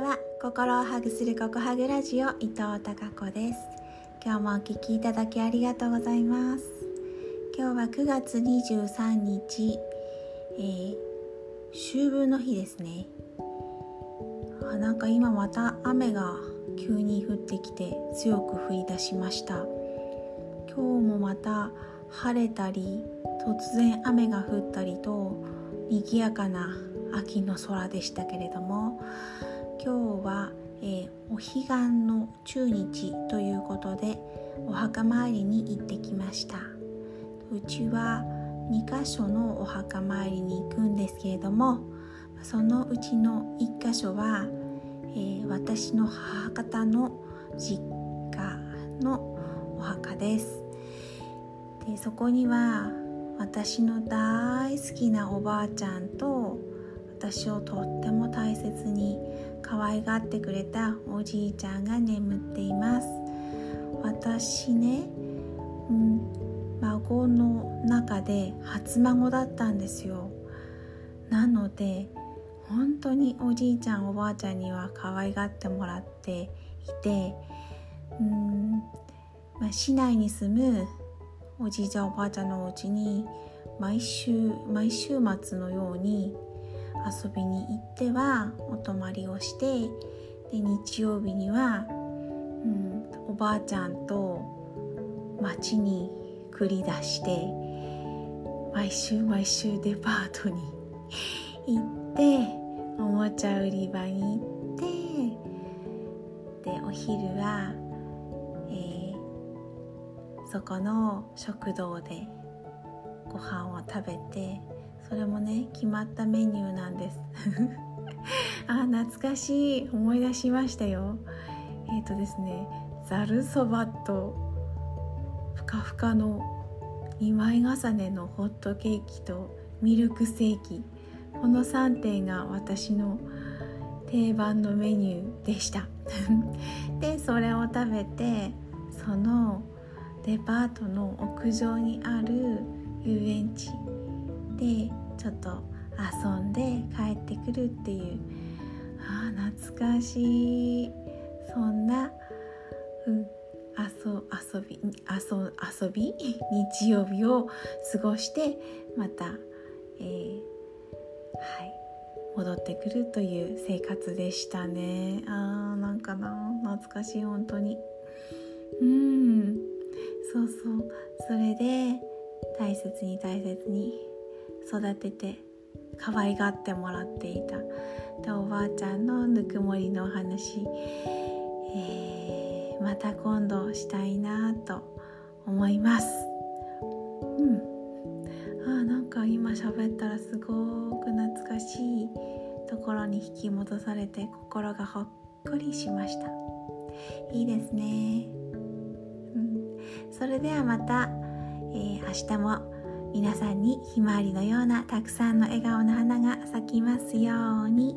は。心をハグするココハグラジオ伊藤孝子です。今日もお聞きいただきありがとうございます。今日は9月23日、えー、秋分の日ですね。あなんか今また雨が急に降ってきて強く降り出しました。今日もまた晴れたり突然雨が降ったりと賑やかな秋の空でしたけれども今日は、えー、お彼岸の中日ということでお墓参りに行ってきました。うちは2か所のお墓参りに行くんですけれどもそのうちの1箇所は、えー、私の母方の実家のお墓です。でそこには私の大好きなおばあちゃんと私をとっても大切に可愛がってくれたおじいちゃんが眠っています。私ね、うん、孫の中で初孫だったんですよ。なので本当におじいちゃんおばあちゃんには可愛がってもらっていてうん、まあ、市内に住むおじいちゃんおばあちゃんのお家に毎週毎週末のように遊びに行ってはお泊まりをしてで日曜日には、うん、おばあちゃんと街に繰り出して毎週毎週デパートに 行っておもちゃ売り場に行ってでお昼は、えー、そこの食堂でご飯を食べてそれもね決まったメニューなんです。あ懐かしい。思い出しましたよ。えっ、ー、とですねざるそばとふかふかの2枚重ねのホットケーキとミルクセーキ。この3点が私の定番のメニューでした。でそれを食べてそのデパートの屋上にある遊園地でちょっと遊んで帰ってくるっていう。あ懐かしい。そんな、うん、遊び遊遊び日曜日を過ごしてまた、えー、はい戻ってくるという生活でしたね。あーなんかな懐かしい本当に。うん。そうそう。それで大切に大切に育てて可愛がってもらっていた。でおばあちゃんのぬくもりのお話、えー、また今度したいなと思います。うん。あなんか今喋ったらすごく懐かしいところに引き戻されて心がほっこりしました。いいですね、うん、それではまた、えー、明日も皆さんにひまわりのようなたくさんの笑顔の花が咲きますように。